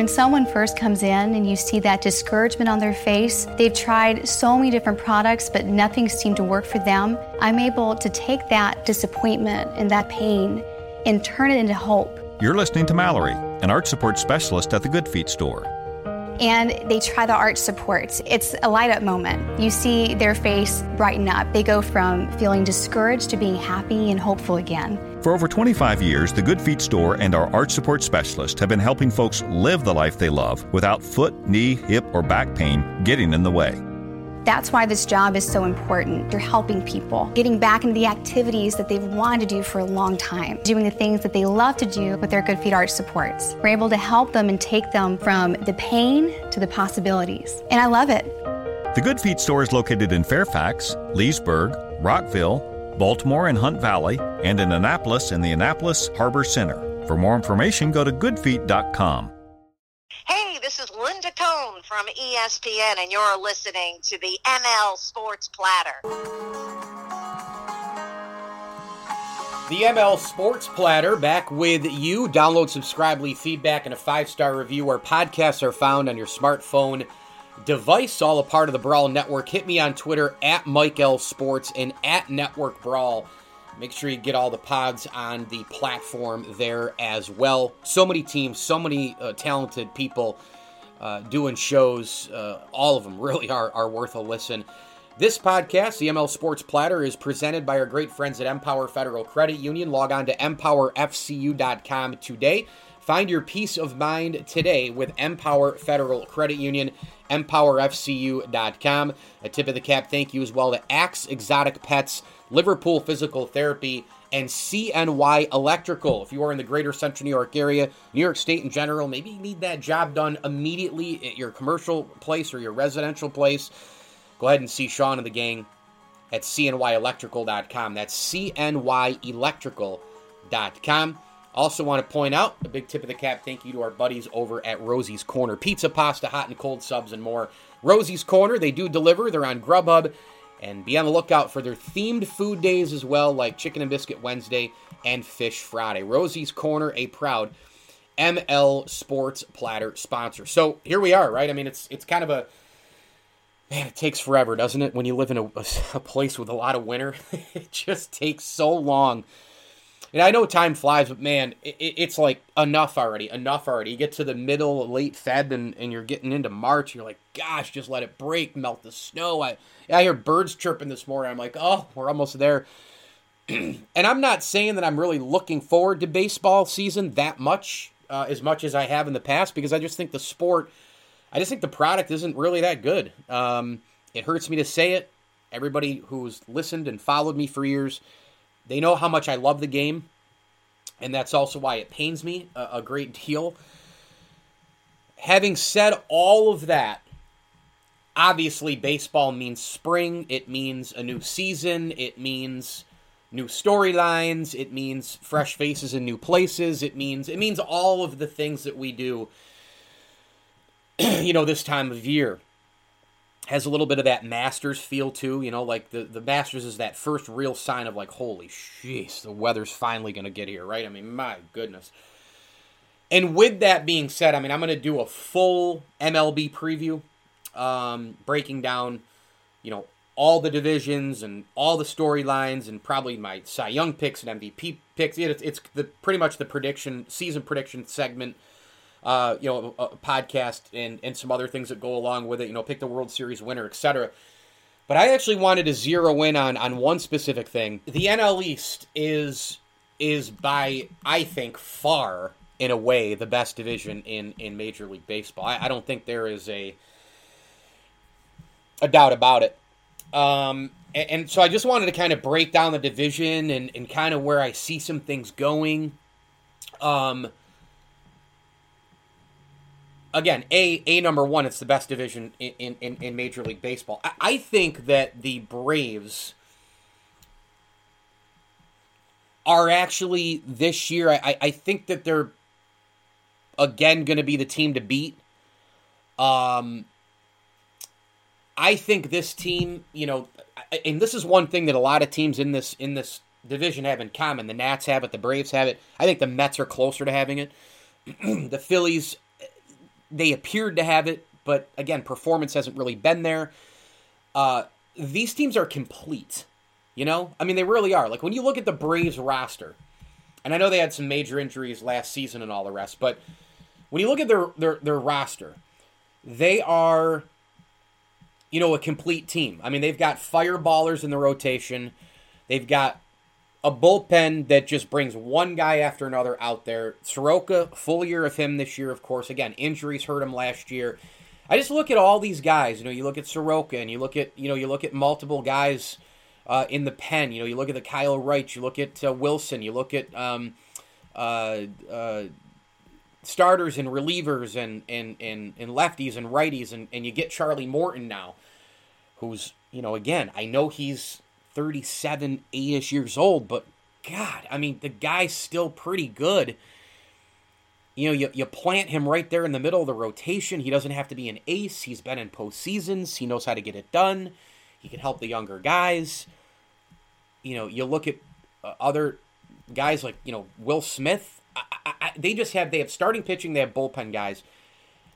When someone first comes in and you see that discouragement on their face, they've tried so many different products, but nothing seemed to work for them. I'm able to take that disappointment and that pain and turn it into hope. You're listening to Mallory, an arch support specialist at the Good Feet store and they try the arch supports. It's a light up moment. You see their face brighten up. They go from feeling discouraged to being happy and hopeful again. For over 25 years, the Good Feet store and our arch support specialist have been helping folks live the life they love without foot, knee, hip, or back pain getting in the way. That's why this job is so important. You're helping people, getting back into the activities that they've wanted to do for a long time, doing the things that they love to do with their Good Feet Arch supports. We're able to help them and take them from the pain to the possibilities. And I love it. The Good Feet store is located in Fairfax, Leesburg, Rockville, Baltimore and Hunt Valley, and in Annapolis in the Annapolis Harbor Center. For more information, go to goodfeet.com. Hey, this is Linda Cohn from ESPN, and you're listening to the ML Sports Platter. The ML Sports Platter back with you. Download, subscribe, leave feedback, and a five star review. where podcasts are found on your smartphone device, all a part of the Brawl Network. Hit me on Twitter at Mike L Sports and at Network Brawl. Make sure you get all the pods on the platform there as well. So many teams, so many uh, talented people uh, doing shows. Uh, all of them really are, are worth a listen. This podcast, the ML Sports Platter, is presented by our great friends at Empower Federal Credit Union. Log on to empowerfcu.com today. Find your peace of mind today with Empower Federal Credit Union, empowerfcu.com. A tip of the cap thank you as well to Axe Exotic Pets Liverpool Physical Therapy, and CNY Electrical. If you are in the greater central New York area, New York State in general, maybe you need that job done immediately at your commercial place or your residential place, go ahead and see Sean and the gang at cnyelectrical.com. That's cnyelectrical.com. Also, want to point out a big tip of the cap thank you to our buddies over at Rosie's Corner Pizza, pasta, hot and cold subs, and more. Rosie's Corner, they do deliver. They're on Grubhub and be on the lookout for their themed food days as well, like Chicken and Biscuit Wednesday and Fish Friday. Rosie's Corner, a proud ML Sports Platter sponsor. So here we are, right? I mean, it's it's kind of a man. It takes forever, doesn't it? When you live in a, a place with a lot of winter, it just takes so long. And I know time flies, but man, it, it's like enough already. Enough already. You get to the middle, late Feb, and, and you're getting into March. You're like, gosh, just let it break, melt the snow. I I hear birds chirping this morning. I'm like, oh, we're almost there. and I'm not saying that I'm really looking forward to baseball season that much, uh, as much as I have in the past, because I just think the sport, I just think the product isn't really that good. Um, it hurts me to say it. Everybody who's listened and followed me for years, they know how much I love the game, and that's also why it pains me a, a great deal. Having said all of that, obviously baseball means spring it means a new season it means new storylines it means fresh faces in new places it means it means all of the things that we do you know this time of year has a little bit of that masters feel too you know like the the masters is that first real sign of like holy jeez the weather's finally to get here right i mean my goodness and with that being said i mean i'm to do a full mlb preview um, breaking down, you know, all the divisions and all the storylines and probably my Cy Young picks and MVP picks. It's, it's the pretty much the prediction season prediction segment. Uh, you know, a, a podcast and and some other things that go along with it. You know, pick the World Series winner, etc. But I actually wanted to zero in on on one specific thing. The NL East is is by I think far in a way the best division in in Major League Baseball. I, I don't think there is a a doubt about it. Um, and, and, so I just wanted to kind of break down the division and, and kind of where I see some things going. Um, again, a a number one, it's the best division in in, in Major League Baseball. I, I think that the Braves are actually this year. I I think that they're again going to be the team to beat. Um, I think this team, you know, and this is one thing that a lot of teams in this in this division have in common. The Nats have it, the Braves have it. I think the Mets are closer to having it. the Phillies, they appeared to have it, but again, performance hasn't really been there. Uh, these teams are complete. You know, I mean, they really are. Like when you look at the Braves roster, and I know they had some major injuries last season and all the rest, but when you look at their their, their roster, they are, you know, a complete team. I mean, they've got fireballers in the rotation. They've got a bullpen that just brings one guy after another out there. Soroka, full year of him this year, of course. Again, injuries hurt him last year. I just look at all these guys. You know, you look at Soroka, and you look at you know you look at multiple guys uh, in the pen. You know, you look at the Kyle Wright, you look at uh, Wilson, you look at um, uh, uh starters and relievers and, and, and, and lefties and righties, and, and you get Charlie Morton now, who's, you know, again, I know he's 37, 8 ish years old, but God, I mean, the guy's still pretty good. You know, you, you plant him right there in the middle of the rotation. He doesn't have to be an ace. He's been in postseasons. He knows how to get it done. He can help the younger guys. You know, you look at uh, other guys like, you know, Will Smith. I, I, they just have, they have starting pitching, they have bullpen guys.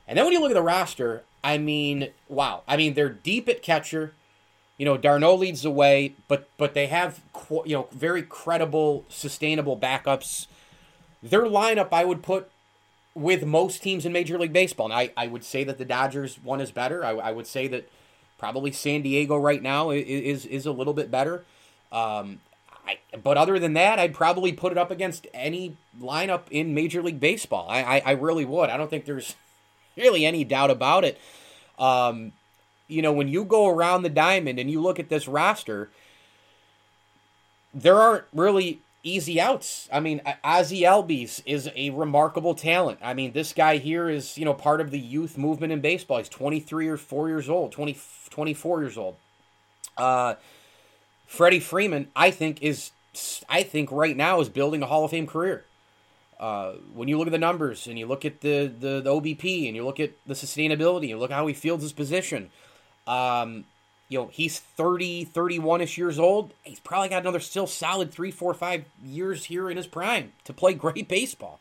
And then when you look at the roster, I mean, wow. I mean, they're deep at catcher. You know, d'Arnaud leads the way, but but they have you know very credible, sustainable backups. Their lineup, I would put with most teams in Major League Baseball. And I, I would say that the Dodgers one is better. I, I would say that probably San Diego right now is is, a little bit better. Um, I, but other than that, I'd probably put it up against any lineup in Major League Baseball. I, I, I really would. I don't think there's really any doubt about it. Um, you know, when you go around the diamond and you look at this roster, there aren't really easy outs. I mean, Ozzie Albies is a remarkable talent. I mean, this guy here is, you know, part of the youth movement in baseball. He's 23 or 4 years old, 20, 24 years old. Uh, Freddie Freeman, I think, is, I think right now is building a Hall of Fame career. Uh, when you look at the numbers and you look at the, the, the OBP and you look at the sustainability, you look how he fields his position, um, you know, he's 30, 31 ish years old. He's probably got another still solid three, four, five years here in his prime to play great baseball.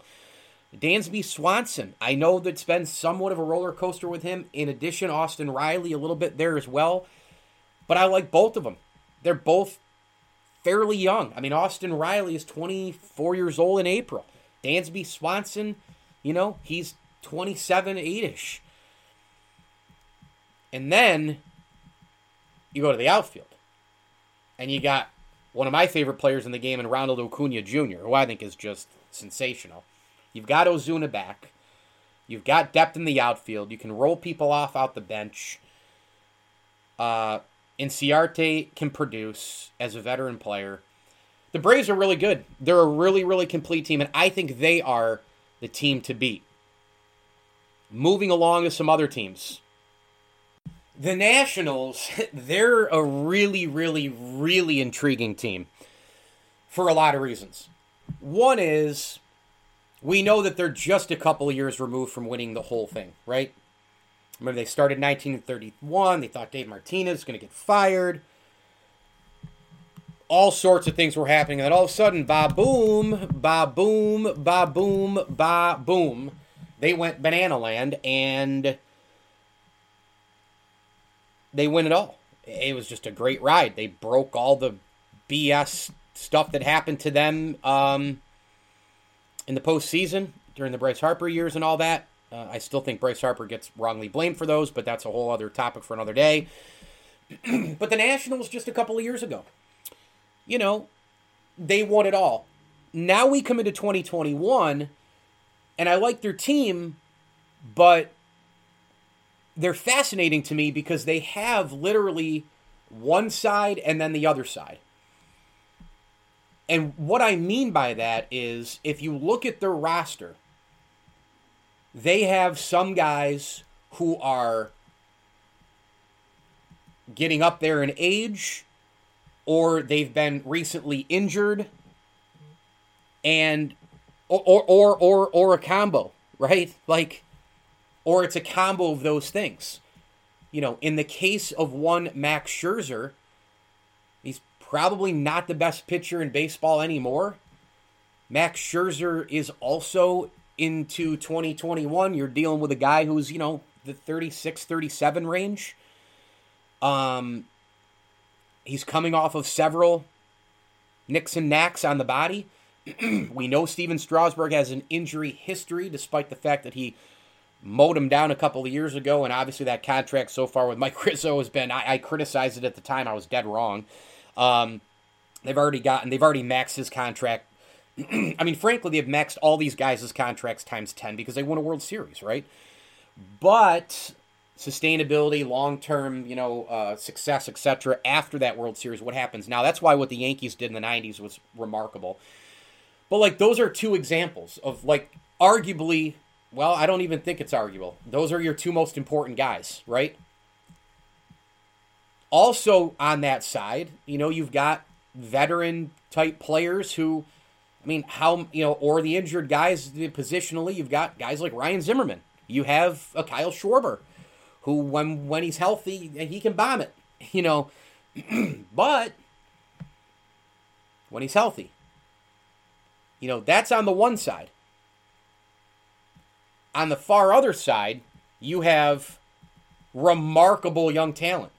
Dansby Swanson, I know that's been somewhat of a roller coaster with him. In addition, Austin Riley, a little bit there as well. But I like both of them. They're both fairly young. I mean, Austin Riley is 24 years old in April. Dansby Swanson, you know, he's 27, 8 ish. And then you go to the outfield, and you got one of my favorite players in the game in Ronald Acuna Jr., who I think is just sensational. You've got Ozuna back. You've got depth in the outfield. You can roll people off out the bench. Uh, Inciarte can produce as a veteran player. The Braves are really good. They're a really, really complete team, and I think they are the team to beat. Moving along to some other teams the Nationals, they're a really, really, really intriguing team for a lot of reasons. One is we know that they're just a couple years removed from winning the whole thing, right? Remember, they started 1931. They thought Dave Martinez was going to get fired. All sorts of things were happening. And then all of a sudden, ba boom, ba boom, ba boom, ba boom. They went banana land and they win it all. It was just a great ride. They broke all the BS stuff that happened to them um, in the postseason during the Bryce Harper years and all that. Uh, I still think Bryce Harper gets wrongly blamed for those, but that's a whole other topic for another day. but the Nationals just a couple of years ago, you know, they won it all. Now we come into 2021, and I like their team, but they're fascinating to me because they have literally one side and then the other side. And what I mean by that is if you look at their roster, they have some guys who are getting up there in age or they've been recently injured and or or or or a combo, right? Like or it's a combo of those things. You know, in the case of one Max Scherzer, he's probably not the best pitcher in baseball anymore. Max Scherzer is also into 2021, you're dealing with a guy who's, you know, the 36, 37 range. Um, he's coming off of several nicks and knacks on the body. we know Stephen Strasburg has an injury history, despite the fact that he mowed him down a couple of years ago. And obviously, that contract so far with Mike Rizzo has been, I, I criticized it at the time. I was dead wrong. Um, they've already gotten, they've already maxed his contract. I mean, frankly, they've maxed all these guys' contracts times 10 because they won a World Series, right? But sustainability, long term, you know, uh, success, etc. After that World Series, what happens now? That's why what the Yankees did in the '90s was remarkable. But like, those are two examples of like, arguably, well, I don't even think it's arguable. Those are your two most important guys, right? Also, on that side, you know, you've got veteran type players who, I mean, how, you know, or the injured guys positionally, you've got guys like Ryan Zimmerman. You have a Kyle Schwarber who when when he's healthy he can bomb it, you know. but when he's healthy, you know, that's on the one side. On the far other side, you have remarkable young talent.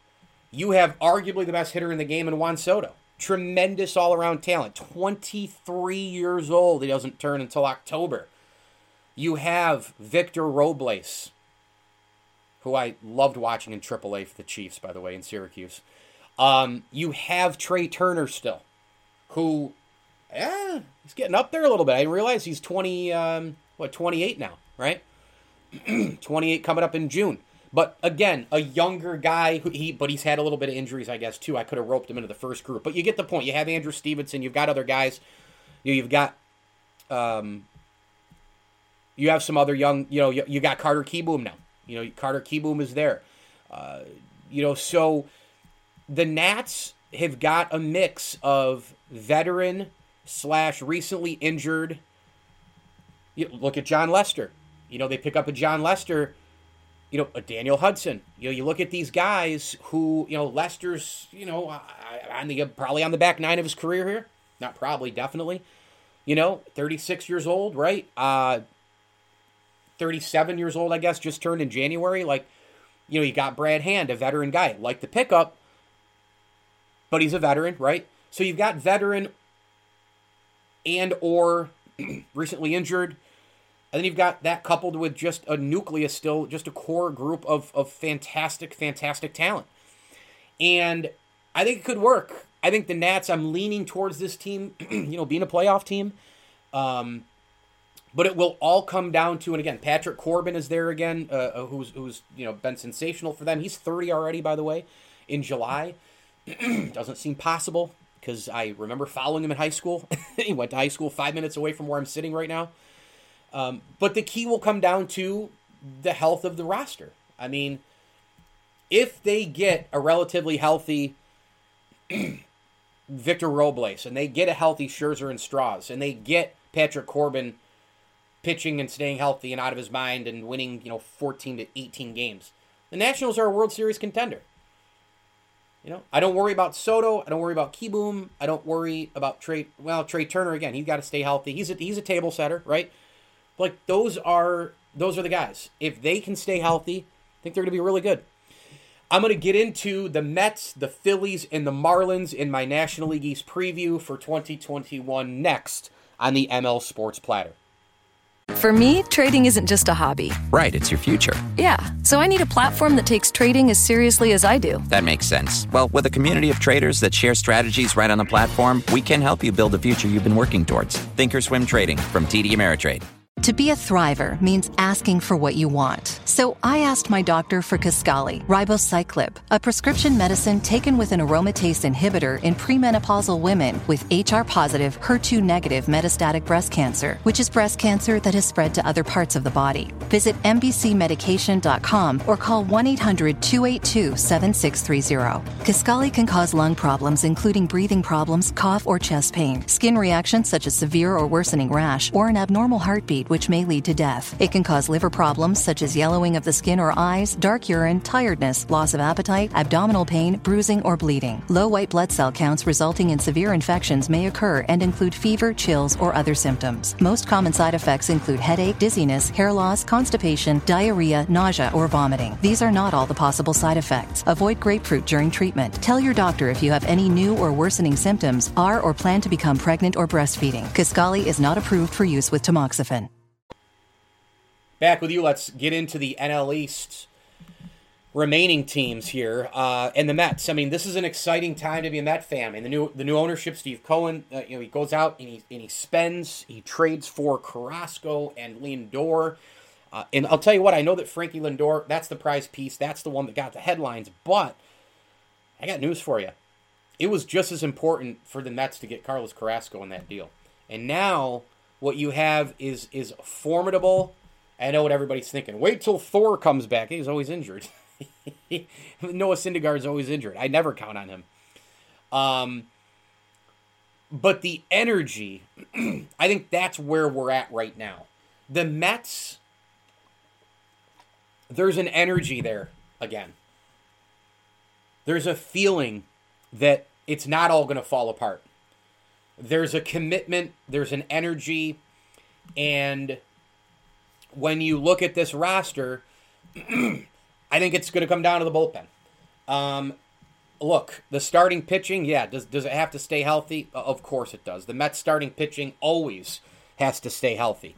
You have arguably the best hitter in the game in Juan Soto. Tremendous all around talent. 23 years old. He doesn't turn until October. You have Victor Robles, who I loved watching in AAA for the Chiefs, by the way, in Syracuse. Um, you have Trea Turner still, who, yeah, he's getting up there a little bit. I didn't realize he's 20, um, what, 28 now, right? 28 coming up in June. But again, a younger guy who he but he's had a little bit of injuries, I guess, too. I could have roped him into the first group. But you get the point. You have Andrew Stevenson, you've got other guys. You you've got um you have some other young, you know, you, you got Carter Kieboom now. You know, Carter Kieboom is there. Uh, you know, so the Nats have got a mix of veteran slash recently injured. You look at Jon Lester. You know, they pick up a Jon Lester. You know, a Daniel Hudson. You know, you look at these guys who, you know, Lester's, you know, on the probably on the back nine of his career here. Not probably, definitely. You know, 36 years old, right? Uh, 37 years old, I guess, just turned in January. Like, you know, you got Brad Hand, a veteran guy, like the pickup, but he's a veteran, right? So you've got veteran and or recently injured. And then you've got that coupled with just a nucleus still, just a core group of, of fantastic, fantastic talent. And I think it could work. I think the Nats, I'm leaning towards this team, you know, being a playoff team. Um, but it will all come down to, and again, Patrick Corbin is there again, uh, uh who's who's you know been sensational for them. He's 30 already, by the way, in July. Doesn't seem possible because I remember following him in high school. he went to high school five minutes away from where I'm sitting right now. Um, but the key will come down to the health of the roster. I mean, if they get a relatively healthy Victor Robles and they get a healthy Scherzer and Stras and they get Patrick Corbin pitching and staying healthy and out of his mind and winning, you know, 14 to 18 games. The Nationals are a World Series contender. You know, I don't worry about Soto. I don't worry about Kieboom. I don't worry about Trea. Well, Trea Turner again. He's got to stay healthy. He's a he's a table setter, right? But like those are those are the guys. If they can stay healthy, I think they're going to be really good. I'm going to get into the Mets, the Phillies, and the Marlins in my National League East preview for 2021 next on the ML Sports Platter. For me, trading isn't just a hobby. Right, it's your future. Yeah, so I need a platform that takes trading as seriously as I do. That makes sense. Well, with a community of traders that share strategies right on the platform, we can help you build the future you've been working towards. Thinkorswim Trading from TD Ameritrade. To be a thriver means asking for what you want. So I asked my doctor for Kisqali, ribociclib, a prescription medicine taken with an aromatase inhibitor in premenopausal women with HR positive, HER2 negative metastatic breast cancer, which is breast cancer that has spread to other parts of the body. Visit MBCmedication.com or call 1 800 282 7630. Kisqali can cause lung problems, including breathing problems, cough, or chest pain, skin reactions such as severe or worsening rash, or an abnormal heartbeat, which may lead to death. It can cause liver problems such as yellowing of the skin or eyes, dark urine, tiredness, loss of appetite, abdominal pain, bruising, or bleeding. Low white blood cell counts resulting in severe infections may occur and include fever, chills, or other symptoms. Most common side effects include headache, dizziness, hair loss, constipation, diarrhea, nausea, or vomiting. These are not all the possible side effects. Avoid grapefruit during treatment. Tell your doctor if you have any new or worsening symptoms, are or plan to become pregnant or breastfeeding. Kisqali is not approved for use with tamoxifen. Back with you. Let's get into the NL East remaining teams here, uh, and the Mets. I mean, this is an exciting time to be a Met fan. Mean, the new the new ownership, Steve Cohen. Uh, you know, he goes out and he and he spends, he trades for Carrasco and Lindor. Uh, and I'll tell you what, I know that Frankie Lindor, that's the prize piece, that's the one that got the headlines. But I got news for you. It was just as important for the Mets to get Carlos Carrasco in that deal. And now what you have is is formidable. I know what everybody's thinking. Wait till Thor comes back. He's always injured. Noah Syndergaard's always injured. I never count on him. Um, but the energy, I think that's where we're at right now. The Mets, there's an energy there again. There's a feeling that it's not all going to fall apart. There's a commitment, there's an energy, and when you look at this roster, I think it's going to come down to the bullpen. Um, look, the starting pitching, yeah, does does it have to stay healthy? Of course it does. The Mets starting pitching always has to stay healthy.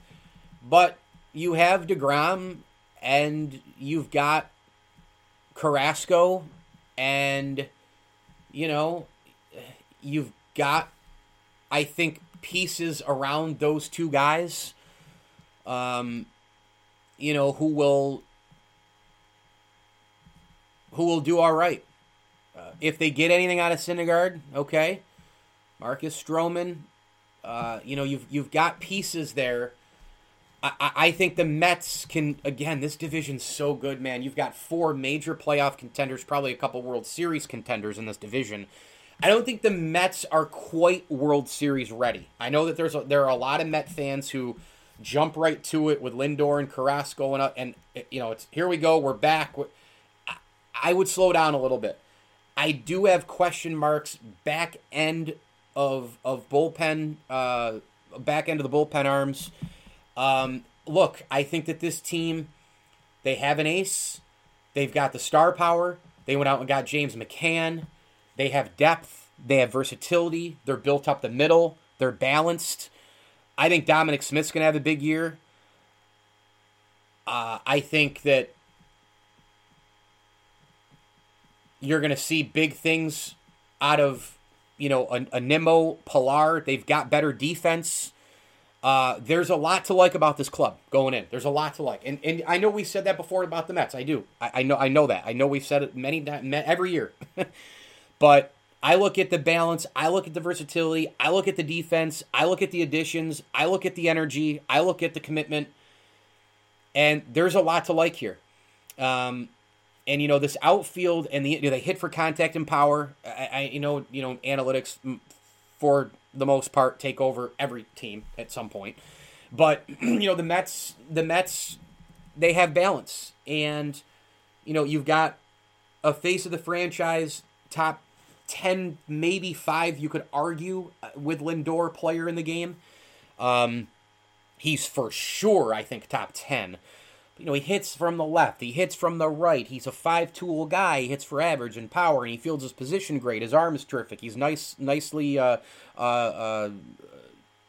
But you have DeGrom and you've got Carrasco and you know, you've got I think pieces around those two guys um you know who will who will do all right. Uh, if they get anything out of Syndergaard, okay. Marcus Stroman, uh, you know, you've you've got pieces there. I, I think the Mets can again. This division's so good, man. You've got four major playoff contenders, probably a couple World Series contenders in this division. I don't think the Mets are quite World Series ready. I know that there's a, there are a lot of Met fans who jump right to it with Lindor and Carrasco and up. and you know it's here we go, we're back. I would slow down a little bit. I do have question marks back end of of bullpen, uh, back end of the bullpen arms. Um, look, I think that this team, they have an ace. They've got the star power. They went out and got James McCann. They have depth. They have versatility. They're built up the middle. They're balanced. I think Dominic Smith's going to have a big year. Uh, I think that you're going to see big things out of, you know, a, a Nimmo, Pilar. They've got better defense. Uh, there's a lot to like about this club going in. There's a lot to like, and and I know we said that before about the Mets. I do. I, I know. I know that. I know we've said it many every year. but I look at the balance. I look at the versatility. I look at the defense. I look at the additions. I look at the energy. I look at the commitment. And there's a lot to like here. Um, and you know this outfield and the you know, they hit for contact and power. I, I you know you know analytics for the most part take over every team at some point, but you know the Mets the Mets they have balance and you know you've got a face of the franchise top 10 maybe 5 you could argue uh, with Lindor player in the game um, he's for sure I think top 10 you know, he hits from the left, he hits from the right. He's a five tool guy. He hits for average and power, and he fields his position great. His arm is terrific. He's nice, nicely, uh, uh, uh,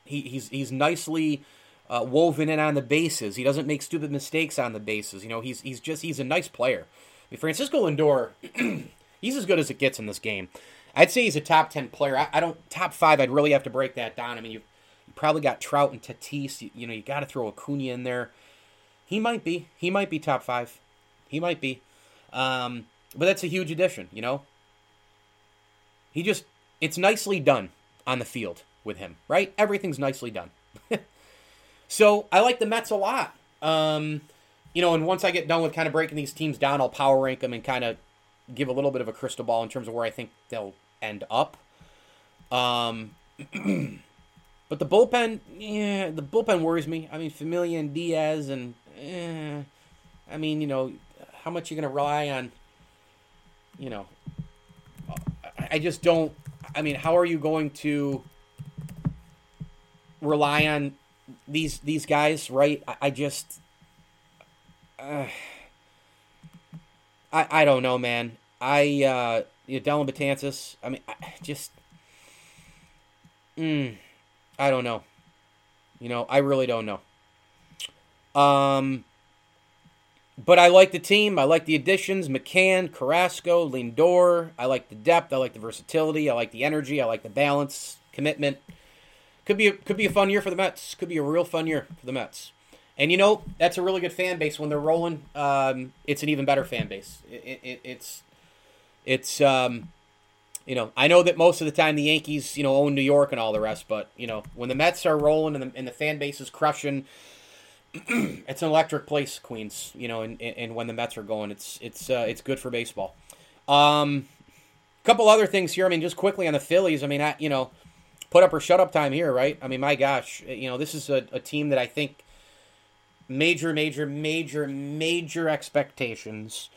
he, he's he's nicely uh, woven in on the bases. He doesn't make stupid mistakes on the bases. You know, he's he's just he's a nice player. I mean, Francisco Lindor, he's as good as it gets in this game. I'd say he's a top ten player. I, I don't top five. I'd really have to break that down. I mean, you you probably got Trout and Tatis. You, you know, you got to throw Acuna in there. He might be. He might be top five. He might be. Um, but that's a huge addition, you know? He just, it's nicely done on the field with him, right? Everything's nicely done. so I like the Mets a lot. Um, you know, and once I get done with kind of breaking these teams down, I'll power rank them and kind of give a little bit of a crystal ball in terms of where I think they'll end up. Um, but the bullpen, yeah, the bullpen worries me. I mean, Familia and Diaz and eh, I mean, you know, how much you're going to rely on, you know, I just don't. I mean, how are you going to rely on these these guys? Right? I, I just, uh, I I don't know, man. I uh, you know, Dellin Betances. I mean, I just, mm, I don't know. You know, I really don't know. Um, but I like the team. I like the additions: McCann, Carrasco, Lindor. I like the depth. I like the versatility. I like the energy. I like the balance, commitment. Could be a, could be a fun year for the Mets. Could be a real fun year for the Mets. And you know that's a really good fan base when they're rolling. Um, it's an even better fan base. It, it, it's it's um, you know I know that most of the time the Yankees you know own New York and all the rest, but you know when the Mets are rolling and the, and the fan base is crushing it's an electric place, Queens. You know, and, and when the Mets are going, it's it's uh, it's good for baseball. Um, couple other things here. I mean, just quickly on the Phillies. I mean, I, you know, put up or shut up time here, right? I mean, my gosh, you know, this is a, a team that I think major, major, major, major expectations.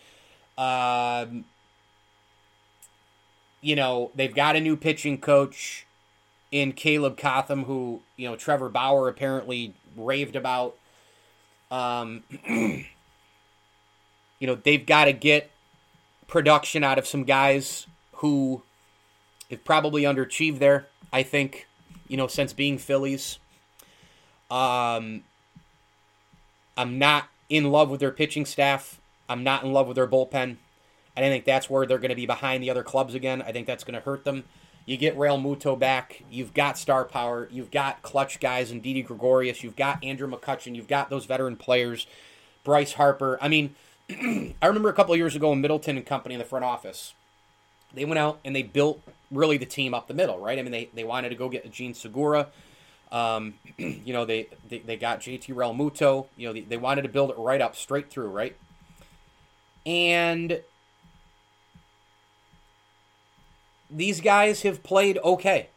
Um, you know, they've got a new pitching coach in Caleb Cotham, who you know Trevor Bauer apparently raved about. Um, you know, they've got to get production out of some guys who have probably underachieved there, I think, you know, since being Phillies. Um, I'm not in love with their pitching staff. I'm not in love with their bullpen. I think that's where they're going to be behind the other clubs again. I think that's going to hurt them. You get Realmuto back. You've got star power. You've got clutch guys in Didi Gregorius. You've got Andrew McCutchen. You've got those veteran players. Bryce Harper. I mean, I remember a couple years ago in Middleton and Company in the front office. They went out and they built really the team up the middle, right? I mean, they, they wanted to go get Jean Segura. Um, you know, they, they, they got JT Realmuto. You know, they, they wanted to build it right up, straight through, right? And these guys have played okay.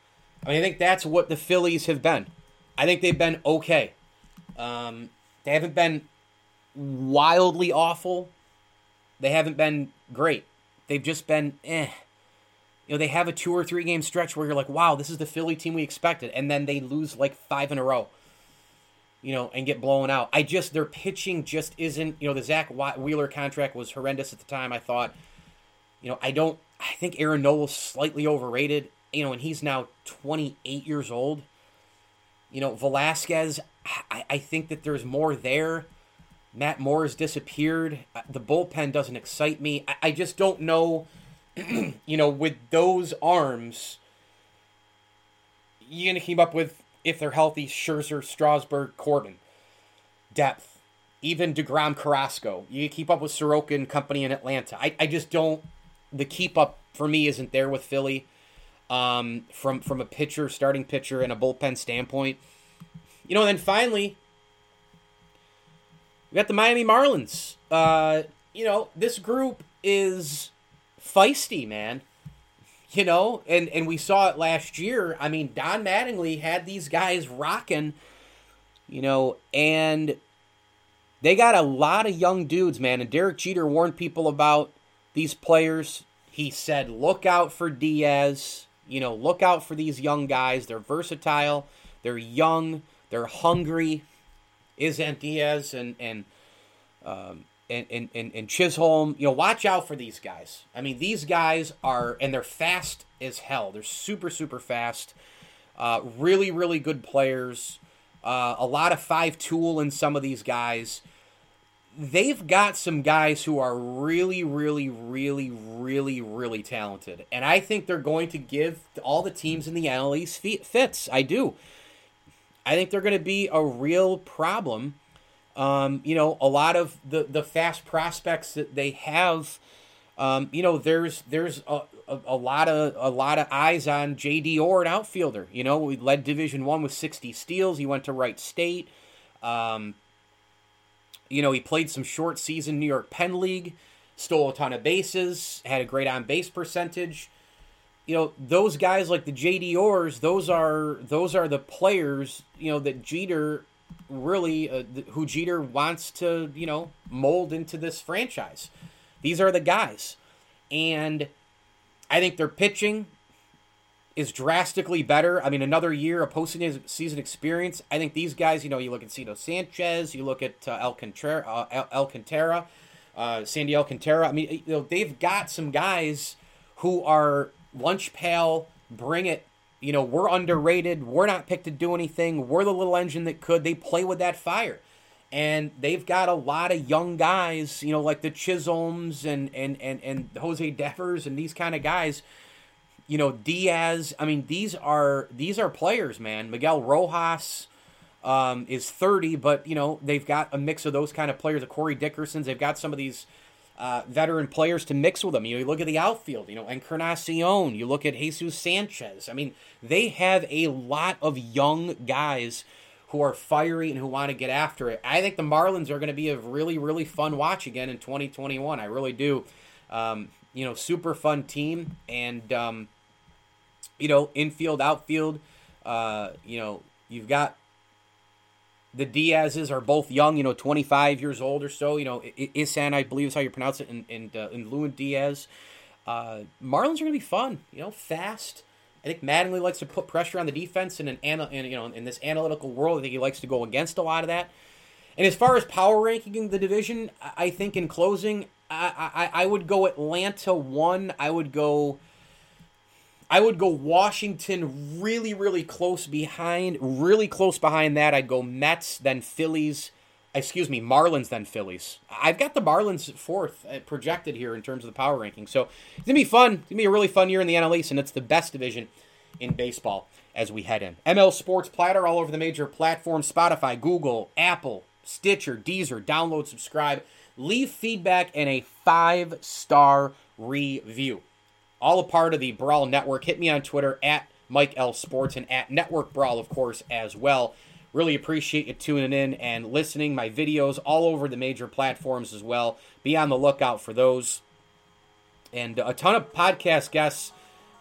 I mean, I think that's what the Phillies have been. I think they've been okay. Um, they haven't been wildly awful. They haven't been great. They've just been eh. You know, they have a two or three game stretch where you're like, wow, this is the Philly team we expected. And then they lose like five in a row, you know, and get blown out. I just, their pitching just isn't, you know, the Zack Wheeler contract was horrendous at the time. I thought, you know, I don't, I think Aaron Nola's slightly overrated, you know, and he's now 28 years old. You know, Velasquez, I, I think that there's more there. Matt Moore has disappeared. Uh, the bullpen doesn't excite me. I, I just don't know, you know, with those arms, you're going to keep up with, if they're healthy, Scherzer, Strasburg, Corbin. Depth. Even DeGrom Carrasco. You keep up with Soroka and company in Atlanta. I, I just don't the keep up for me isn't there with Philly. Um, from from a pitcher, starting pitcher, and a bullpen standpoint. You know, and then finally, we got the Miami Marlins. Uh, you know, this group is feisty, man. You know, and and we saw it last year. I mean, Don Mattingly had these guys rocking. You know, and they got a lot of young dudes, man. And Derek Jeter warned people about these players. He said, look out for Diaz. You know, look out for these young guys. They're versatile. They're young. They're hungry. Isn't Diaz and and, um, and and and and Chisholm? You know, watch out for these guys. I mean, these guys are and they're fast as hell. They're super super fast. Uh, really really good players. Uh, a lot of five tool in some of these guys they've got some guys who are really, really, really, really, really talented. And I think they're going to give all the teams in the NL East fits. I do. I think they're going to be a real problem. Um, you know, a lot of the, the fast prospects that they have, um, you know, there's there's a, a, a, lot of a lot of eyes on J.D. Orr, an outfielder. You know, we led Division One with 60 steals. He went to Wright State. Um, you know, he played some short season New York Penn League, stole a ton of bases, had a great on base percentage. You know, those guys like the JD Orrs, those are those are the players, you know, that Jeter really uh, who Jeter wants to, you know, mold into this franchise. These are the guys. And I think their pitching is drastically better. I mean, another year of postseason experience. I think these guys, you know, you look at Sixto Sanchez, you look at uh, Alcantara, uh, Alcantara, uh, Sandy Alcantara. I mean, you know, they've got some guys who are lunch pail, bring it. You know, we're underrated. We're not picked to do anything. We're the little engine that could. They play with that fire. And they've got a lot of young guys, you know, like the Chisholms and and and, and Jose Devers and these kind of guys you know Diaz. I mean, these are these are players, man. Miguel Rojas um, is 30, but you know they've got a mix of those kind of players. The Corey Dickersons. They've got some of these uh, veteran players to mix with them. You know, you look at the outfield. You know, Encarnacion. You look at Jesus Sanchez. I mean, they have a lot of young guys who are fiery and who want to get after it. I think the Marlins are going to be a really, really fun watch again in 2021. I really do. Um, you know, super fun team, and um, you know, infield, outfield. Uh, you know, you've got the Diaz's are both young, you know, 25 years old or so. You know, Isan, I believe is how you pronounce it, and and, uh, and Lewin Diaz. Uh, Marlins are going to be fun, you know, fast. I think Mattingly likes to put pressure on the defense in an, in, you know in this analytical world. I think he likes to go against a lot of that. And as far as power ranking the division, I think in closing, I, I, I would go Atlanta one. I would go I would go Washington really, really close behind. Really close behind that, I'd go Mets, then Phillies. Excuse me, Marlins, then Phillies. I've got the Marlins fourth uh, projected here in terms of the power ranking. So it's going to be fun. It's going to be a really fun year in the NL East, and it's the best division in baseball as we head in. ML Sports Platter all over the major platforms Spotify, Google, Apple, Stitcher, Deezer. Download, subscribe, leave feedback, and a five star review all a part of the Brawl Network. Hit me on Twitter at Mike L Sports and at Network Brawl, of course, as well. Really appreciate you tuning in and listening. My videos all over the major platforms as well. Be on the lookout for those. And a ton of podcast guests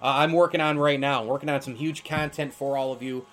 uh, I'm working on right now. I'm working on some huge content for all of you.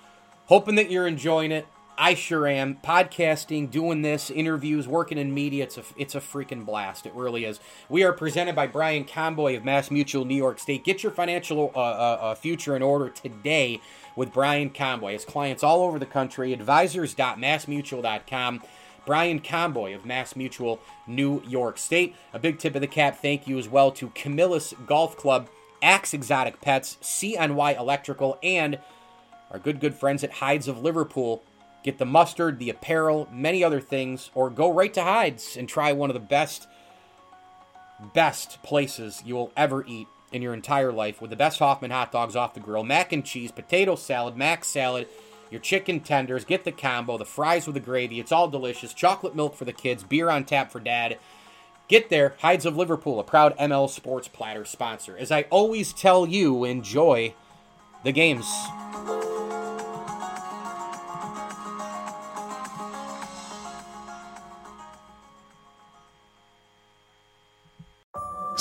Hoping that you're enjoying it. I sure am. Podcasting, doing this, interviews, working in media, it's a, it's a freaking blast. It really is. We are presented by Brian Comboy of Mass Mutual New York State. Get your financial uh, uh, uh future in order today with Brian Comboy. His clients all over the country, advisors.massmutual.com. Brian Comboy of Mass Mutual New York State. A big tip of the cap thank you as well to Camillus Golf Club, Axe Exotic Pets, CNY Electrical, and our good, good friends at Heid's of Liverpool Get the mustard, the apparel, many other things, or go right to Heid's and try one of the best, best places you will ever eat in your entire life with the best Hofmann hot dogs off the grill, mac and cheese, potato salad, mac salad, your chicken tenders, get the combo, the fries with the gravy. It's all delicious. Chocolate milk for the kids, beer on tap for dad. Get there, Heid's of Liverpool, a proud ML Sports Platter sponsor. As I always tell you, enjoy the games.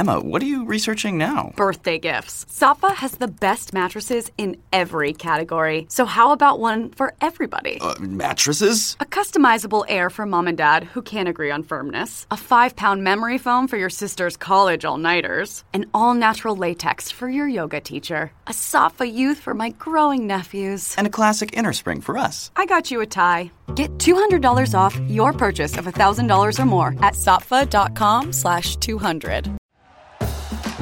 Emma, what are you researching now? Birthday gifts. Saatva has the best mattresses in every category. So, how about one for everybody? Uh, mattresses? A customizable air for mom and dad who can't agree on firmness. A five pound memory foam for your sister's college all nighters. An all natural latex for your yoga teacher. A Saatva youth for my growing nephews. And a classic inner spring for us. I got you a tie. Get $200 off your purchase of $1,000 or more at saatva.com slash 200.